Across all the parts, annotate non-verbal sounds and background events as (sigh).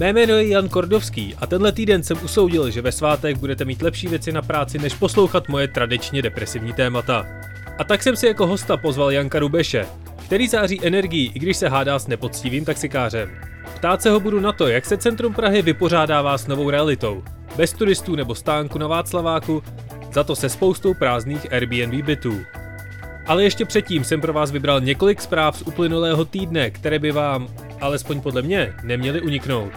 Mé jméno je Jan Kordovský a tenhle týden jsem usoudil, že ve svátek budete mít lepší věci na práci, než poslouchat moje tradičně depresivní témata. A tak jsem si jako hosta pozval Janka Rubeše, který září energií, i když se hádá s nepoctivým taxikářem. Ptát se ho budu na to, jak se centrum Prahy vypořádává s novou realitou. Bez turistů nebo stánku na Václaváku, za to se spoustou prázdných Airbnb bytů. Ale ještě předtím jsem pro vás vybral několik zpráv z uplynulého týdne, které by vám, alespoň podle mě, neměly uniknout.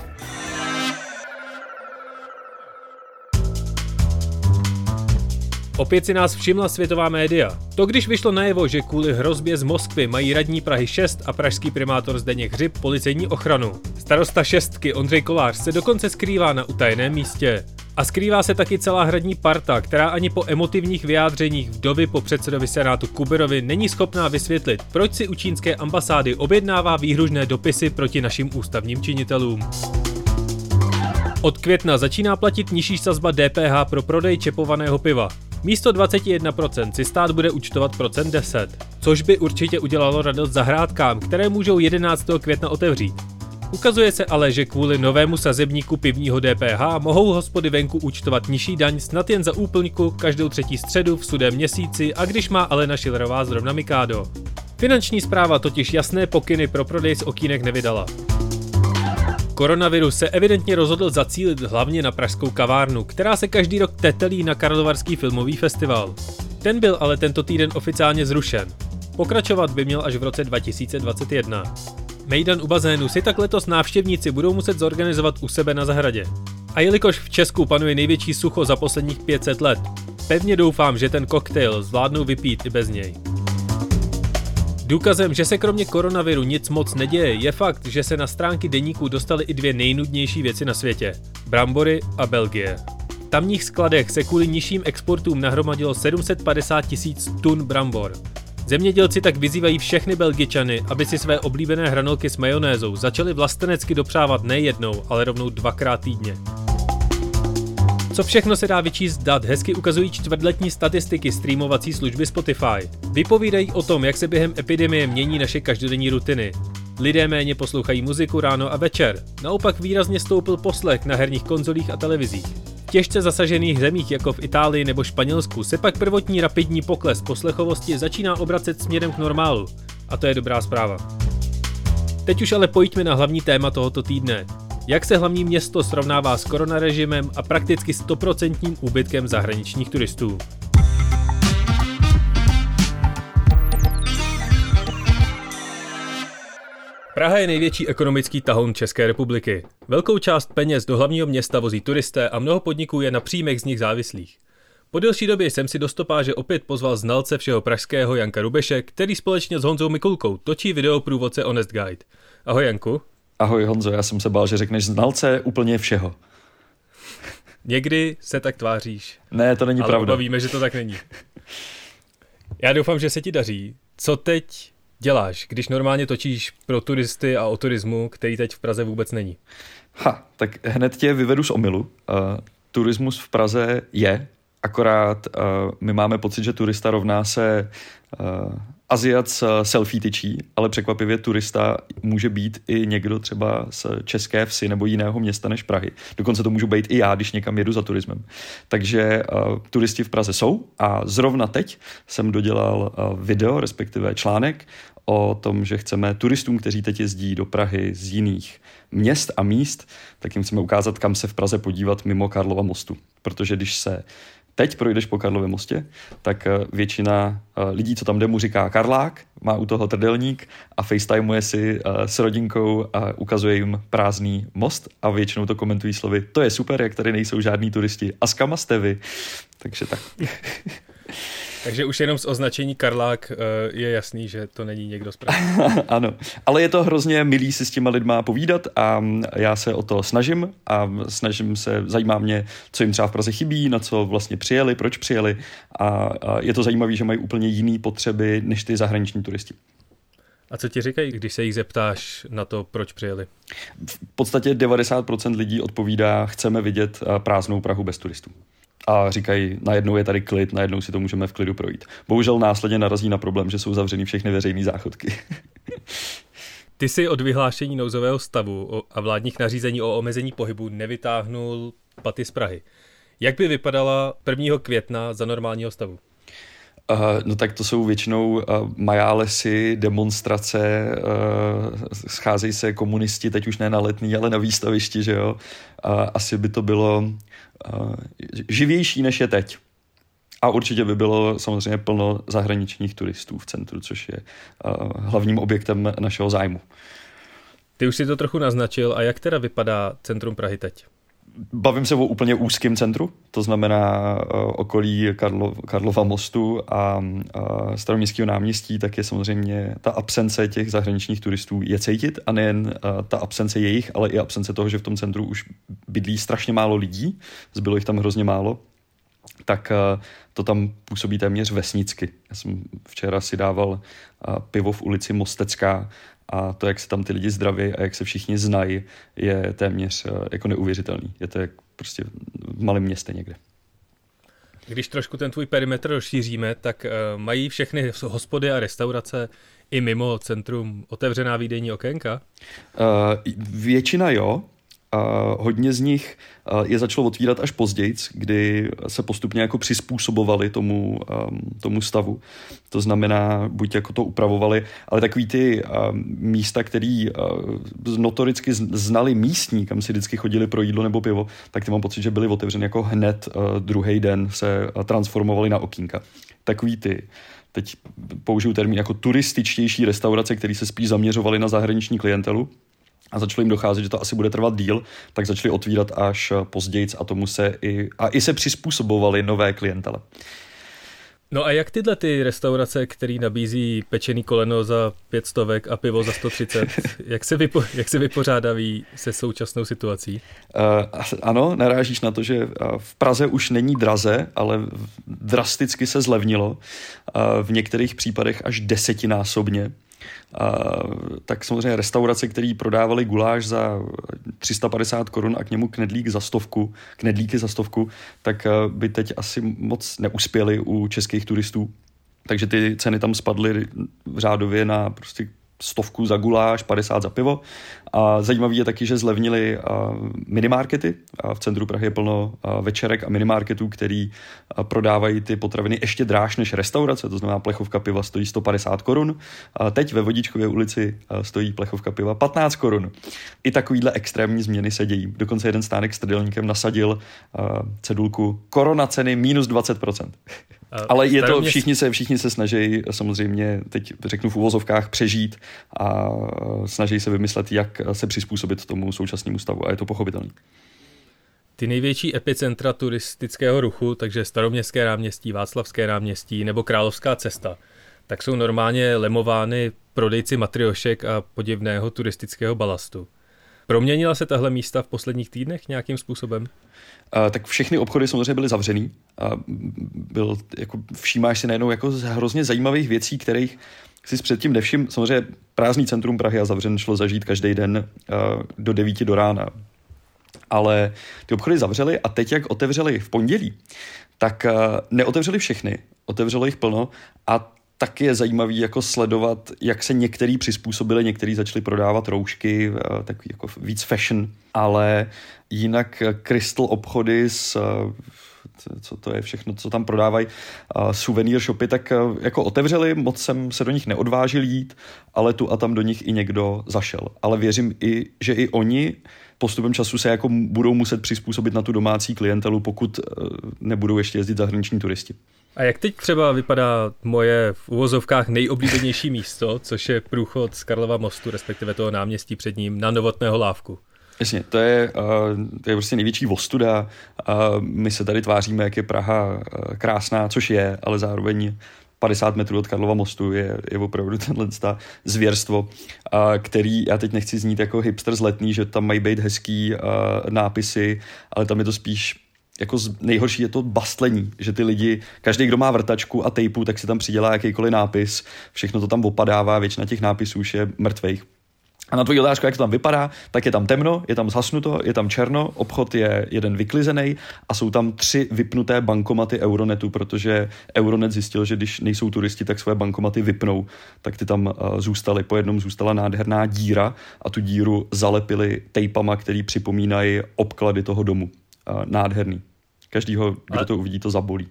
Opět si nás všimla světová média. To když vyšlo najevo, že kvůli hrozbě z Moskvy mají radní Prahy 6 a pražský primátor Zdeněk Hřib policejní ochranu. Starosta šestky Ondřej Kolář se dokonce skrývá na utajeném místě. A skrývá se taky celá hradní parta, která ani po emotivních vyjádřeních vdovy po předsedovi Senátu Kuberovi není schopná vysvětlit, proč si u čínské ambasády objednává výhružné dopisy proti našim ústavním činitelům. Od května začíná platit nižší sazba DPH pro prodej čepovaného piva. Místo 21% si stát bude účtovat procent 10, což by určitě udělalo radost zahrádkám, které můžou 11. května otevřít. Ukazuje se ale, že kvůli novému sazebníku pivního DPH mohou hospody venku účtovat nižší daň snad jen za úplňku každou třetí středu v sudém měsíci a když má Alena Šilerová zrovna Mikádo. Finanční zpráva totiž jasné pokyny pro prodej z okýnek nevydala. Koronavirus se evidentně rozhodl zacílit hlavně na pražskou kavárnu, která se každý rok tetelí na Karlovarský filmový festival. Ten byl ale tento týden oficiálně zrušen. Pokračovat by měl až v roce 2021. Mejdan u bazénu si tak letos návštěvníci budou muset zorganizovat u sebe na zahradě. A jelikož v Česku panuje největší sucho za posledních 500 let, pevně doufám, že ten koktejl zvládnou vypít i bez něj. Důkazem, že se kromě koronaviru nic moc neděje, je fakt, že se na stránky deníku dostaly i dvě nejnudnější věci na světě. Brambory a Belgie. V tamních skladech se kvůli nižším exportům nahromadilo 750 tisíc tun brambor. Zemědělci tak vyzývají všechny Belgičany, aby si své oblíbené hranolky s majonézou začali vlastenecky dopřávat ne jednou, ale rovnou dvakrát týdně. Co všechno se dá vyčíst dat, hezky ukazují čtvrtletní statistiky streamovací služby Spotify. Vypovídají o tom, jak se během epidemie mění naše každodenní rutiny. Lidé méně poslouchají muziku ráno a večer. Naopak výrazně stoupil poslech na herních konzolích a televizích. Těžce zasažených zemích jako v Itálii nebo Španělsku se pak prvotní rapidní pokles poslechovosti začíná obracet směrem k normálu. A to je dobrá zpráva. Teď už ale pojďme na hlavní téma tohoto týdne. Jak se hlavní město srovnává s koronarežimem a prakticky 100% úbytkem zahraničních turistů? Praha je největší ekonomický tahoun České republiky. Velkou část peněz do hlavního města vozí turisté a mnoho podniků je na příjmech z nich závislých. Po delší době jsem si do stopáže opět pozval znalce všeho pražského Janka Rubeše, který společně s Honzou Mikulkou točí video průvodce Honest Guide. Ahoj Janku. Ahoj Honzo, já jsem se bál, že řekneš znalce úplně všeho. Někdy se tak tváříš. Ne, to není ale pravda. Ale víme, že to tak není. Já doufám, že se ti daří. Co teď děláš, když normálně točíš pro turisty a o turismu, který teď v Praze vůbec není? Ha, tak hned tě vyvedu z omilu. Uh, turismus v Praze je, akorát uh, my máme pocit, že turista rovná se uh, Aziat s selfie tyčí, ale překvapivě turista může být i někdo třeba z České vsi nebo jiného města než Prahy. Dokonce to můžu být i já, když někam jedu za turismem. Takže uh, turisti v Praze jsou a zrovna teď jsem dodělal uh, video, respektive článek o tom, že chceme turistům, kteří teď jezdí do Prahy z jiných měst a míst, tak jim chceme ukázat, kam se v Praze podívat mimo Karlova mostu. Protože když se teď projdeš po Karlově mostě, tak eh, většina eh, lidí, co tam jde, mu říká Karlák, má u toho trdelník a facetimuje si eh, s rodinkou a ukazuje jim prázdný most a většinou to komentují slovy, to je super, jak tady nejsou žádní turisti. A s kama jste vy? Takže tak. (laughs) Takže už jenom z označení Karlák eh, je jasný, že to není někdo z Prahy. (laughs) ano, ale je to hrozně milý si s těma lidma povídat a já se o to snažím a snažím se, zajímá mě, co jim třeba v Praze chybí, na co vlastně přijeli, proč přijeli a, a je to zajímavé, že mají úplně jiné potřeby než ty zahraniční turisti. A co ti říkají, když se jich zeptáš na to, proč přijeli? V podstatě 90% lidí odpovídá, chceme vidět eh, prázdnou Prahu bez turistů a říkají, najednou je tady klid, najednou si to můžeme v klidu projít. Bohužel následně narazí na problém, že jsou zavřeny všechny veřejné záchodky. (laughs) Ty si od vyhlášení nouzového stavu a vládních nařízení o omezení pohybu nevytáhnul paty z Prahy. Jak by vypadala 1. května za normálního stavu? Uh, no tak to jsou většinou uh, majálesy, demonstrace, uh, scházejí se komunisti, teď už ne na letní, ale na výstavišti, že jo. Uh, asi by to bylo uh, živější, než je teď. A určitě by bylo samozřejmě plno zahraničních turistů v centru, což je uh, hlavním objektem našeho zájmu. Ty už si to trochu naznačil. A jak teda vypadá centrum Prahy teď? Bavím se o úplně úzkém centru, to znamená uh, okolí Karlo, Karlova mostu a uh, staroměstského náměstí, tak je samozřejmě ta absence těch zahraničních turistů je cítit a nejen uh, ta absence jejich, ale i absence toho, že v tom centru už bydlí strašně málo lidí, zbylo jich tam hrozně málo, tak uh, to tam působí téměř vesnicky. Já jsem včera si dával pivo v ulici Mostecká a to, jak se tam ty lidi zdraví a jak se všichni znají, je téměř eh, jako neuvěřitelný. Je to jak prostě v malém městě někde. Když trošku ten tvůj perimetr rozšíříme, tak uh, mají všechny hospody a restaurace i mimo centrum otevřená výdejní okénka? Uh, většina jo, hodně z nich je začalo otvírat až později, kdy se postupně jako přizpůsobovali tomu, tomu stavu. To znamená, buď jako to upravovali, ale takový ty místa, který notoricky znali místní, kam si vždycky chodili pro jídlo nebo pivo, tak ty mám pocit, že byly otevřeny jako hned druhý den se transformovali na okýnka. Takový ty teď použiju termín jako turističtější restaurace, které se spíš zaměřovaly na zahraniční klientelu, a začalo jim docházet, že to asi bude trvat díl, tak začali otvírat až později a tomu se i, a i se přizpůsobovali nové klientele. No a jak tyhle ty restaurace, které nabízí pečený koleno za pět stovek a pivo za 130, (laughs) jak se, vypo, jak se vypořádaví se současnou situací? Uh, ano, narážíš na to, že v Praze už není draze, ale drasticky se zlevnilo. Uh, v některých případech až desetinásobně. A, tak samozřejmě restaurace, které prodávali guláš za 350 korun a k němu knedlík za stovku, knedlíky za stovku, tak by teď asi moc neuspěli u českých turistů. Takže ty ceny tam spadly řádově na prostě stovku za guláš, 50 za pivo. A zajímavé je taky, že zlevnili minimarkety. A v centru Prahy je plno večerek a minimarketů, který prodávají ty potraviny ještě dráž než restaurace, to znamená plechovka piva stojí 150 korun. A teď ve Vodičkově ulici stojí plechovka piva 15 korun. I takovýhle extrémní změny se dějí. Dokonce jeden stánek s trdelníkem nasadil cedulku korona ceny minus 20%. Ale je to, všichni se, všichni se snaží samozřejmě, teď řeknu v uvozovkách, přežít a snaží se vymyslet, jak se přizpůsobit tomu současnému stavu a je to pochopitelné. Ty největší epicentra turistického ruchu, takže Staroměstské náměstí, Václavské náměstí nebo Královská cesta, tak jsou normálně lemovány prodejci matriošek a podivného turistického balastu. Proměnila se tahle místa v posledních týdnech nějakým způsobem? Uh, tak všechny obchody samozřejmě byly zavřený. A byl, jako, všímáš si najednou jako hrozně zajímavých věcí, kterých si předtím nevšim. Samozřejmě prázdný centrum Prahy a zavřen šlo zažít každý den uh, do 9 do rána. Ale ty obchody zavřely a teď, jak otevřeli v pondělí, tak uh, neotevřeli všechny, otevřelo jich plno a tak je zajímavý jako sledovat, jak se některý přizpůsobili, některý začali prodávat roušky, uh, takový jako víc fashion, ale jinak crystal obchody s co to je všechno, co tam prodávají uh, suvenýr shopy, tak uh, jako otevřeli, moc jsem se do nich neodvážil jít, ale tu a tam do nich i někdo zašel. Ale věřím i, že i oni postupem času se jako budou muset přizpůsobit na tu domácí klientelu, pokud uh, nebudou ještě jezdit zahraniční turisti. A jak teď třeba vypadá moje v uvozovkách nejoblíbenější místo, což je průchod z Karlova mostu, respektive toho náměstí před ním, na Novotného lávku? Jasně, to je, uh, to je prostě největší vostuda. Uh, my se tady tváříme, jak je Praha uh, krásná, což je, ale zároveň 50 metrů od Karlova mostu je, je opravdu (laughs) tenhle zvěrstvo, a který, já teď nechci znít jako hipster zletný, že tam mají být hezký a, nápisy, ale tam je to spíš jako nejhorší je to bastlení, že ty lidi, každý, kdo má vrtačku a tejpu, tak si tam přidělá jakýkoliv nápis, všechno to tam opadává, většina těch nápisů už je mrtvých. A na tvoji otázku, jak to tam vypadá, tak je tam temno, je tam zhasnuto, je tam černo, obchod je jeden vyklizený a jsou tam tři vypnuté bankomaty Euronetu, protože Euronet zjistil, že když nejsou turisti, tak své bankomaty vypnou, tak ty tam uh, zůstaly. Po jednom zůstala nádherná díra a tu díru zalepili tejpama, který připomínají obklady toho domu. Uh, nádherný. Každýho, kdo to uvidí, to zabolí.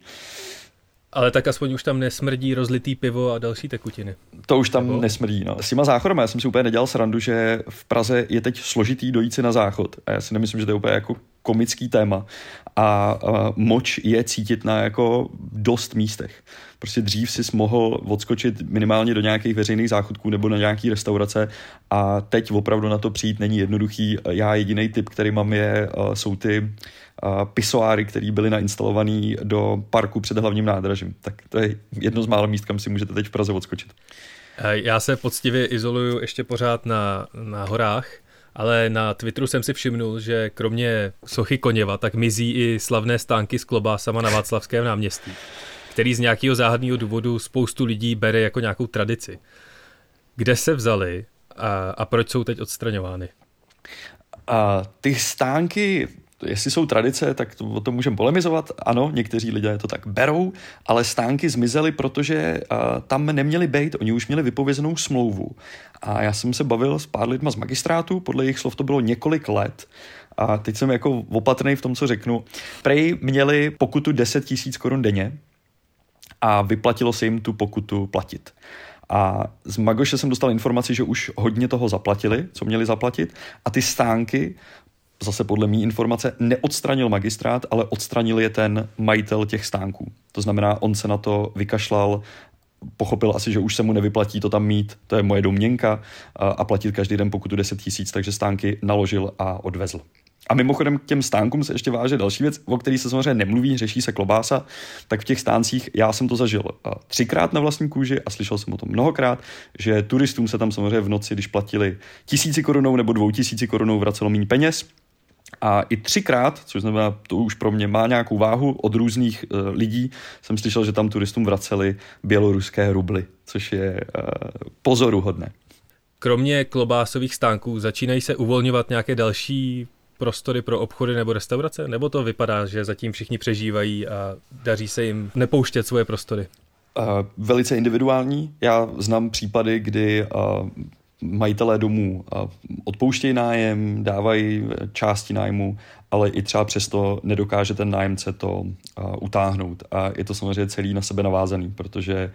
Ale tak aspoň už tam nesmrdí rozlitý pivo a další tekutiny. To už tam Nebo? nesmrdí. No. S těma záchodama, já jsem si úplně nedělal srandu, že v Praze je teď složitý dojít si na záchod. A já si nemyslím, že to je úplně jako komický téma. A, a moč je cítit na jako dost místech. Prostě dřív si mohl odskočit minimálně do nějakých veřejných záchodků nebo na nějaký restaurace a teď opravdu na to přijít není jednoduchý. Já jediný typ, který mám je, jsou ty pisoáry, které byly nainstalované do parku před hlavním nádražím. Tak to je jedno z mála míst, kam si můžete teď v Praze odskočit. Já se poctivě izoluju ještě pořád na, na horách, ale na Twitteru jsem si všimnul, že kromě sochy Koněva, tak mizí i slavné stánky s klobásama na Václavském náměstí, který z nějakého záhadného důvodu spoustu lidí bere jako nějakou tradici. Kde se vzali a, a proč jsou teď odstraňovány? A ty stánky jestli jsou tradice, tak to, o tom můžeme polemizovat. Ano, někteří lidé to tak berou, ale stánky zmizely, protože uh, tam neměli být, oni už měli vypovězenou smlouvu. A já jsem se bavil s pár lidma z magistrátu, podle jejich slov to bylo několik let. A teď jsem jako opatrný v tom, co řeknu. Prej měli pokutu 10 tisíc korun denně a vyplatilo se jim tu pokutu platit. A z Magoše jsem dostal informaci, že už hodně toho zaplatili, co měli zaplatit, a ty stánky zase podle mý informace neodstranil magistrát, ale odstranil je ten majitel těch stánků. To znamená, on se na to vykašlal, pochopil asi, že už se mu nevyplatí to tam mít, to je moje domněnka, a platit každý den pokutu 10 tisíc, takže stánky naložil a odvezl. A mimochodem k těm stánkům se ještě váže další věc, o který se samozřejmě nemluví, řeší se klobása, tak v těch stáncích já jsem to zažil třikrát na vlastní kůži a slyšel jsem o tom mnohokrát, že turistům se tam samozřejmě v noci, když platili tisíci korunou nebo dvou tisíci korunou, vracelo méně peněz, a i třikrát, což znamená, to už pro mě má nějakou váhu, od různých uh, lidí jsem slyšel, že tam turistům vraceli běloruské rubly, což je uh, pozoruhodné. Kromě klobásových stánků začínají se uvolňovat nějaké další prostory pro obchody nebo restaurace? Nebo to vypadá, že zatím všichni přežívají a daří se jim nepouštět svoje prostory? Uh, velice individuální. Já znám případy, kdy uh, majitelé domů odpouštějí nájem, dávají části nájmu, ale i třeba přesto nedokáže ten nájemce to utáhnout. A je to samozřejmě celý na sebe navázaný, protože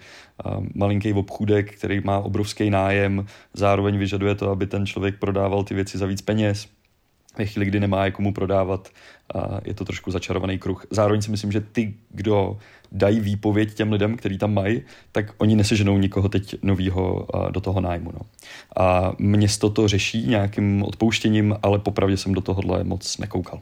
malinký obchůdek, který má obrovský nájem, zároveň vyžaduje to, aby ten člověk prodával ty věci za víc peněz, ve chvíli, kdy nemá je komu prodávat, je to trošku začarovaný kruh. Zároveň si myslím, že ty, kdo dají výpověď těm lidem, který tam mají, tak oni neseženou nikoho teď novýho do toho nájmu. No. A město to řeší nějakým odpouštěním, ale popravdě jsem do tohohle moc nekoukal.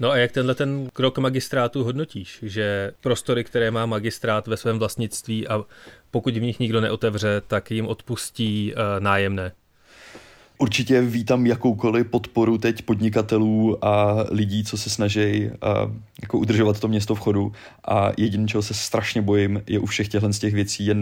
No a jak tenhle ten krok magistrátu hodnotíš? Že prostory, které má magistrát ve svém vlastnictví a pokud v nich nikdo neotevře, tak jim odpustí nájemné? Určitě vítám jakoukoliv podporu teď podnikatelů a lidí, co se snaží uh, jako udržovat to město v chodu a jediné, čeho se strašně bojím, je u všech těchto z těch věcí je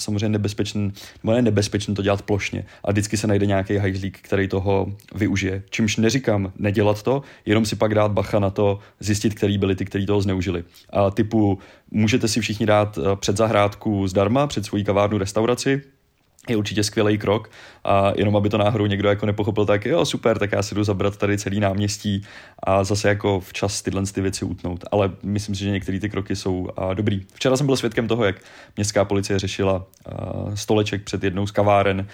samozřejmě nebezpečný, nebo ne nebezpečný to dělat plošně a vždycky se najde nějaký hajzlík, který toho využije. Čímž neříkám nedělat to, jenom si pak dát bacha na to, zjistit, který byli ty, kteří toho zneužili. A typu můžete si všichni dát před zahrádku zdarma, před svojí kavárnu restauraci, je určitě skvělý krok a jenom aby to náhodou někdo jako nepochopil, tak jo, super, tak já si jdu zabrat tady celý náměstí a zase jako včas tyhle ty věci utnout. Ale myslím si, že některé ty kroky jsou a, dobrý. Včera jsem byl svědkem toho, jak městská policie řešila a, stoleček před jednou z kaváren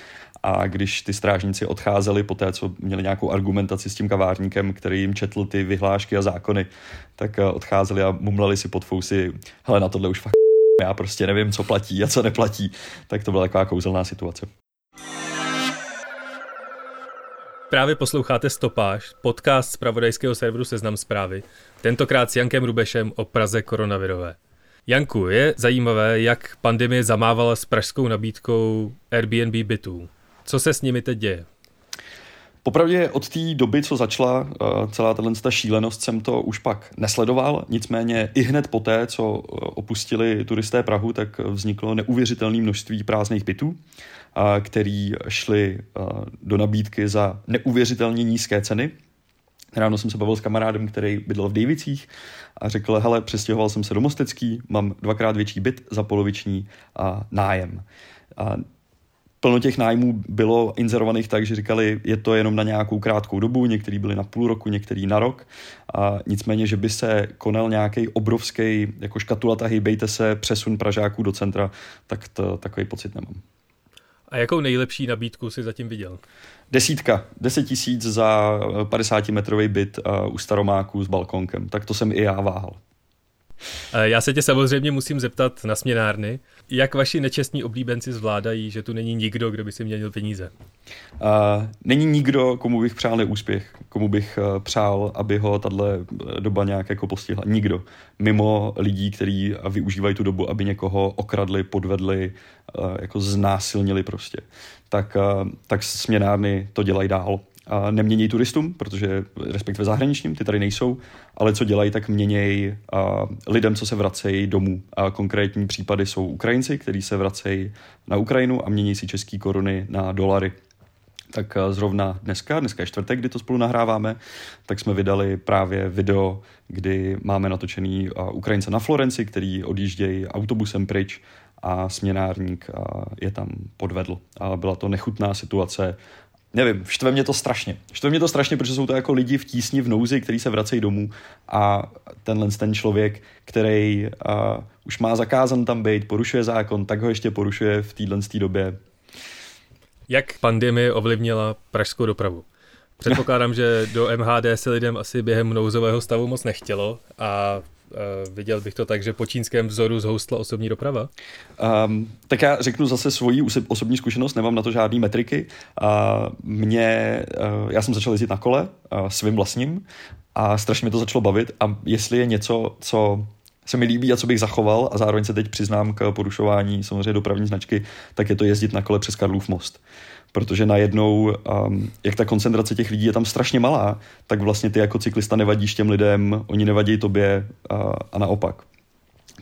a když ty strážníci odcházeli po té, co měli nějakou argumentaci s tím kavárníkem, který jim četl ty vyhlášky a zákony, tak odcházeli a mumlali si pod fousy, hele, na tohle už fakt já prostě nevím, co platí a co neplatí, tak to byla taková kouzelná situace. Právě posloucháte Stopáž, podcast z pravodajského serveru Seznam zprávy, tentokrát s Jankem Rubešem o Praze koronavirové. Janku, je zajímavé, jak pandemie zamávala s pražskou nabídkou Airbnb bytů. Co se s nimi teď děje? Popravdě od té doby, co začala uh, celá tato šílenost, jsem to už pak nesledoval. Nicméně i hned poté, co uh, opustili turisté Prahu, tak vzniklo neuvěřitelné množství prázdných bytů, uh, který šly do nabídky za neuvěřitelně nízké ceny. Ráno jsem se bavil s kamarádem, který bydlel v Dejvicích a řekl, hele, přestěhoval jsem se do Mostecký, mám dvakrát větší byt za poloviční nájem. A plno těch nájmů bylo inzerovaných tak, že říkali, je to jenom na nějakou krátkou dobu, některý byli na půl roku, některý na rok. A nicméně, že by se konal nějaký obrovský, jako škatulata, hejbejte se, přesun Pražáků do centra, tak to, takový pocit nemám. A jakou nejlepší nabídku si zatím viděl? Desítka, deset tisíc za 50 metrový byt uh, u Staromáku s balkonkem. Tak to jsem i já váhal. Já se tě samozřejmě musím zeptat na směnárny. Jak vaši nečestní oblíbenci zvládají, že tu není nikdo, kdo by si měnil peníze? Uh, není nikdo, komu bych přál neúspěch, komu bych uh, přál, aby ho tahle doba nějak jako postihla. Nikdo. Mimo lidí, kteří využívají tu dobu, aby někoho okradli, podvedli, uh, jako znásilnili prostě. Tak, uh, tak směnárny to dělají dál nemění turistům, protože respektive zahraničním, ty tady nejsou, ale co dělají, tak měnějí lidem, co se vracejí domů. A konkrétní případy jsou Ukrajinci, kteří se vracejí na Ukrajinu a mění si české koruny na dolary. Tak zrovna dneska, dneska je čtvrtek, kdy to spolu nahráváme, tak jsme vydali právě video, kdy máme natočený Ukrajince na Florenci, který odjíždějí autobusem pryč a směnárník je tam podvedl. Byla to nechutná situace nevím, štve mě to strašně. Štve mě to strašně, protože jsou to jako lidi v tísni, v nouzi, kteří se vracejí domů a tenhle ten člověk, který uh, už má zakázan tam být, porušuje zákon, tak ho ještě porušuje v téhle době. Jak pandemie ovlivnila pražskou dopravu? Předpokládám, že do MHD se lidem asi během nouzového stavu moc nechtělo a viděl bych to tak, že po čínském vzoru zhoustla osobní doprava? Um, tak já řeknu zase svoji osobní zkušenost, nemám na to žádný metriky. Uh, mě, uh, já jsem začal jezdit na kole uh, svým vlastním a strašně mi to začalo bavit a jestli je něco, co se mi líbí a co bych zachoval a zároveň se teď přiznám k porušování samozřejmě dopravní značky, tak je to jezdit na kole přes Karlův most protože najednou, um, jak ta koncentrace těch lidí je tam strašně malá, tak vlastně ty jako cyklista nevadíš těm lidem, oni nevadí tobě uh, a naopak.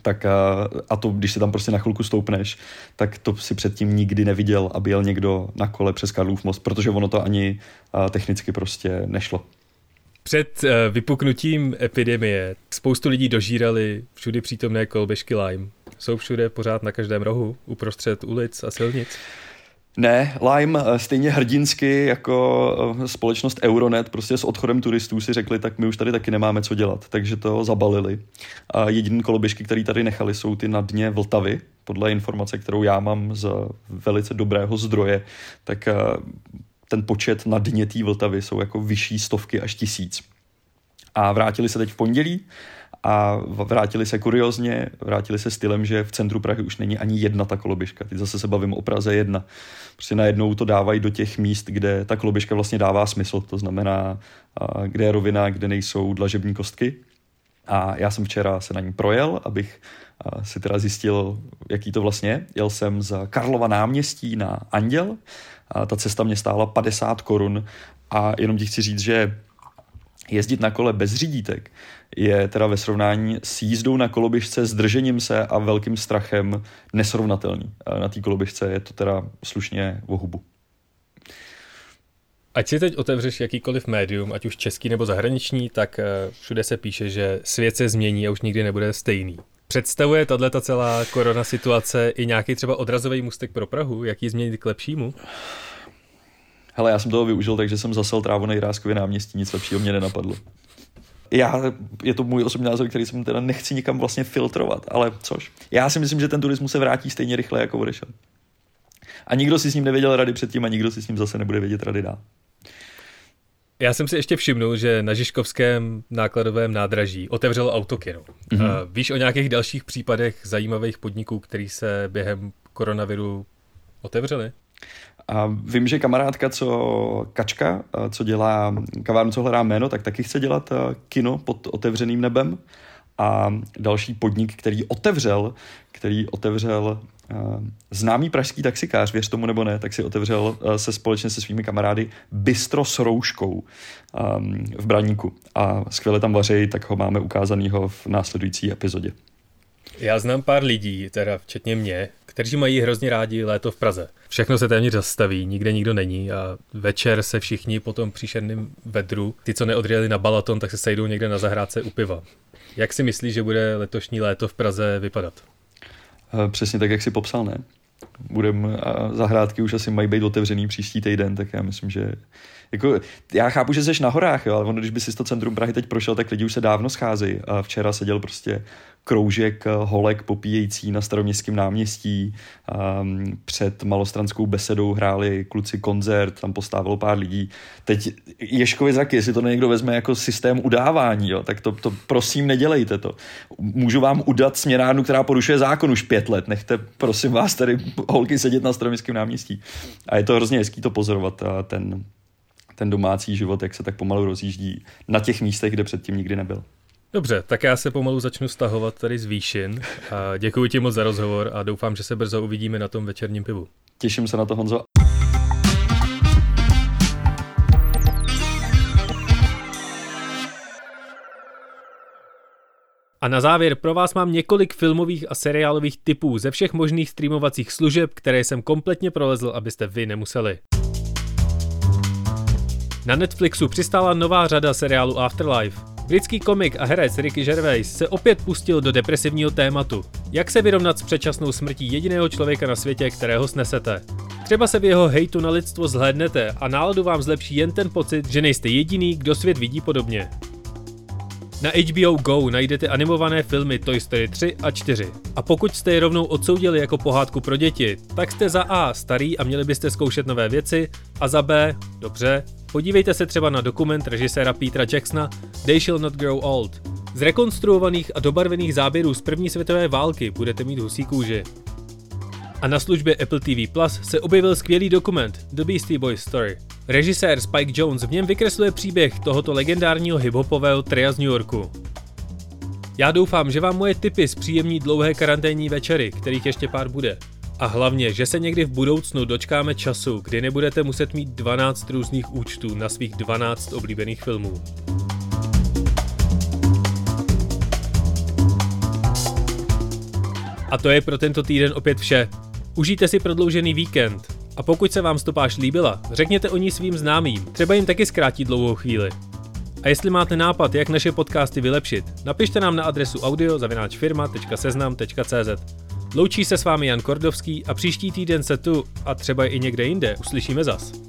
Tak uh, a to, když se tam prostě na chvilku stoupneš, tak to si předtím nikdy neviděl, aby jel někdo na kole přes Karlův most, protože ono to ani uh, technicky prostě nešlo. Před uh, vypuknutím epidemie spoustu lidí dožírali všudy přítomné kolběžky Lime. Jsou všude pořád na každém rohu, uprostřed ulic a silnic? Ne, Lime eh, stejně hrdinsky jako eh, společnost Euronet prostě s odchodem turistů si řekli, tak my už tady taky nemáme co dělat, takže to zabalili. A jediný koloběžky, který tady nechali, jsou ty na dně Vltavy, podle informace, kterou já mám z velice dobrého zdroje, tak eh, ten počet na dně té Vltavy jsou jako vyšší stovky až tisíc. A vrátili se teď v pondělí a vrátili se kuriozně, vrátili se stylem, že v centru Prahy už není ani jedna ta koloběžka. Teď zase se bavím o Praze jedna. Prostě najednou to dávají do těch míst, kde ta koloběžka vlastně dává smysl. To znamená, kde je rovina, kde nejsou dlažební kostky. A já jsem včera se na ní projel, abych si teda zjistil, jaký to vlastně je. Jel jsem z Karlova náměstí na Anděl. A ta cesta mě stála 50 korun a jenom ti chci říct, že jezdit na kole bez řídítek je teda ve srovnání s jízdou na koloběžce s držením se a velkým strachem nesrovnatelný. Na té koloběžce je to teda slušně o hubu. Ať si teď otevřeš jakýkoliv médium, ať už český nebo zahraniční, tak eh, všude se píše, že svět se změní a už nikdy nebude stejný. Představuje tato celá korona situace i nějaký třeba odrazový mustek pro Prahu? Jak ji změnit k lepšímu? Hele, já jsem toho využil, takže jsem zasel trávu na Jiráskově náměstí, nic lepšího mě nenapadlo. Já, je to můj osobní názor, který jsem teda nechci nikam vlastně filtrovat, ale což. Já si myslím, že ten turismus se vrátí stejně rychle, jako odešel. A nikdo si s ním nevěděl rady předtím a nikdo si s ním zase nebude vědět rady dál. Já jsem si ještě všimnul, že na Žižkovském nákladovém nádraží otevřelo autokino. Mm-hmm. Víš o nějakých dalších případech zajímavých podniků, který se během koronaviru otevřeli? A vím, že kamarádka, co Kačka, co dělá kavárnu, co hledá jméno, tak taky chce dělat kino pod otevřeným nebem. A další podnik, který otevřel, který otevřel známý pražský taxikář, věř tomu nebo ne, tak si otevřel se společně se svými kamarády bistro s rouškou v Braníku. A skvěle tam vařejí, tak ho máme ukázanýho v následující epizodě. Já znám pár lidí, teda včetně mě, kteří mají hrozně rádi léto v Praze. Všechno se téměř zastaví, nikde nikdo není a večer se všichni po tom příšerném vedru, ty, co neodřeli na Balaton, tak se sejdou někde na zahrádce u piva. Jak si myslíš, že bude letošní léto v Praze vypadat? Eh, přesně tak, jak si popsal, ne? Budem, a zahrádky už asi mají být otevřený příští týden, tak já myslím, že jako, já chápu, že jsi na horách, jo, ale ono, když by si to centrum Prahy teď prošel, tak lidi už se dávno schází. A včera seděl prostě kroužek eh, holek popíjející na staroměstském náměstí. Um, před malostranskou besedou hráli kluci koncert, tam postávalo pár lidí. Teď Ješkovi zraky, jestli to někdo vezme jako systém udávání, jo, tak to, to prosím nedělejte to. Můžu vám udat směrárnu, která porušuje zákon už pět let. Nechte prosím vás tady holky sedět na staroměstském náměstí. A je to hrozně hezký to pozorovat, ten, ten domácí život, jak se tak pomalu rozjíždí na těch místech, kde předtím nikdy nebyl. Dobře, tak já se pomalu začnu stahovat tady z výšin. A děkuji ti moc za rozhovor a doufám, že se brzo uvidíme na tom večerním pivu. Těším se na to, Honzo. A na závěr pro vás mám několik filmových a seriálových typů ze všech možných streamovacích služeb, které jsem kompletně prolezl, abyste vy nemuseli. Na Netflixu přistála nová řada seriálu Afterlife. Britský komik a herec Ricky Gervais se opět pustil do depresivního tématu. Jak se vyrovnat s předčasnou smrtí jediného člověka na světě, kterého snesete? Třeba se v jeho hejtu na lidstvo zhlédnete a náladu vám zlepší jen ten pocit, že nejste jediný, kdo svět vidí podobně. Na HBO Go najdete animované filmy Toy Story 3 a 4. A pokud jste je rovnou odsoudili jako pohádku pro děti, tak jste za A starý a měli byste zkoušet nové věci a za B, dobře, podívejte se třeba na dokument režiséra Petra Jacksona They Shall Not Grow Old. Z rekonstruovaných a dobarvených záběrů z první světové války budete mít husí kůži. A na službě Apple TV Plus se objevil skvělý dokument The Beastie Boys Story. Režisér Spike Jones v něm vykresluje příběh tohoto legendárního hiphopového tria z New Yorku. Já doufám, že vám moje tipy zpříjemní dlouhé karanténní večery, kterých ještě pár bude. A hlavně, že se někdy v budoucnu dočkáme času, kdy nebudete muset mít 12 různých účtů na svých 12 oblíbených filmů. A to je pro tento týden opět vše. Užijte si prodloužený víkend. A pokud se vám stopáž líbila, řekněte o ní svým známým, třeba jim taky zkrátí dlouhou chvíli. A jestli máte nápad, jak naše podcasty vylepšit, napište nám na adresu audio.firma.seznam.cz. Loučí se s vámi Jan Kordovský a příští týden se tu a třeba i někde jinde uslyšíme zas.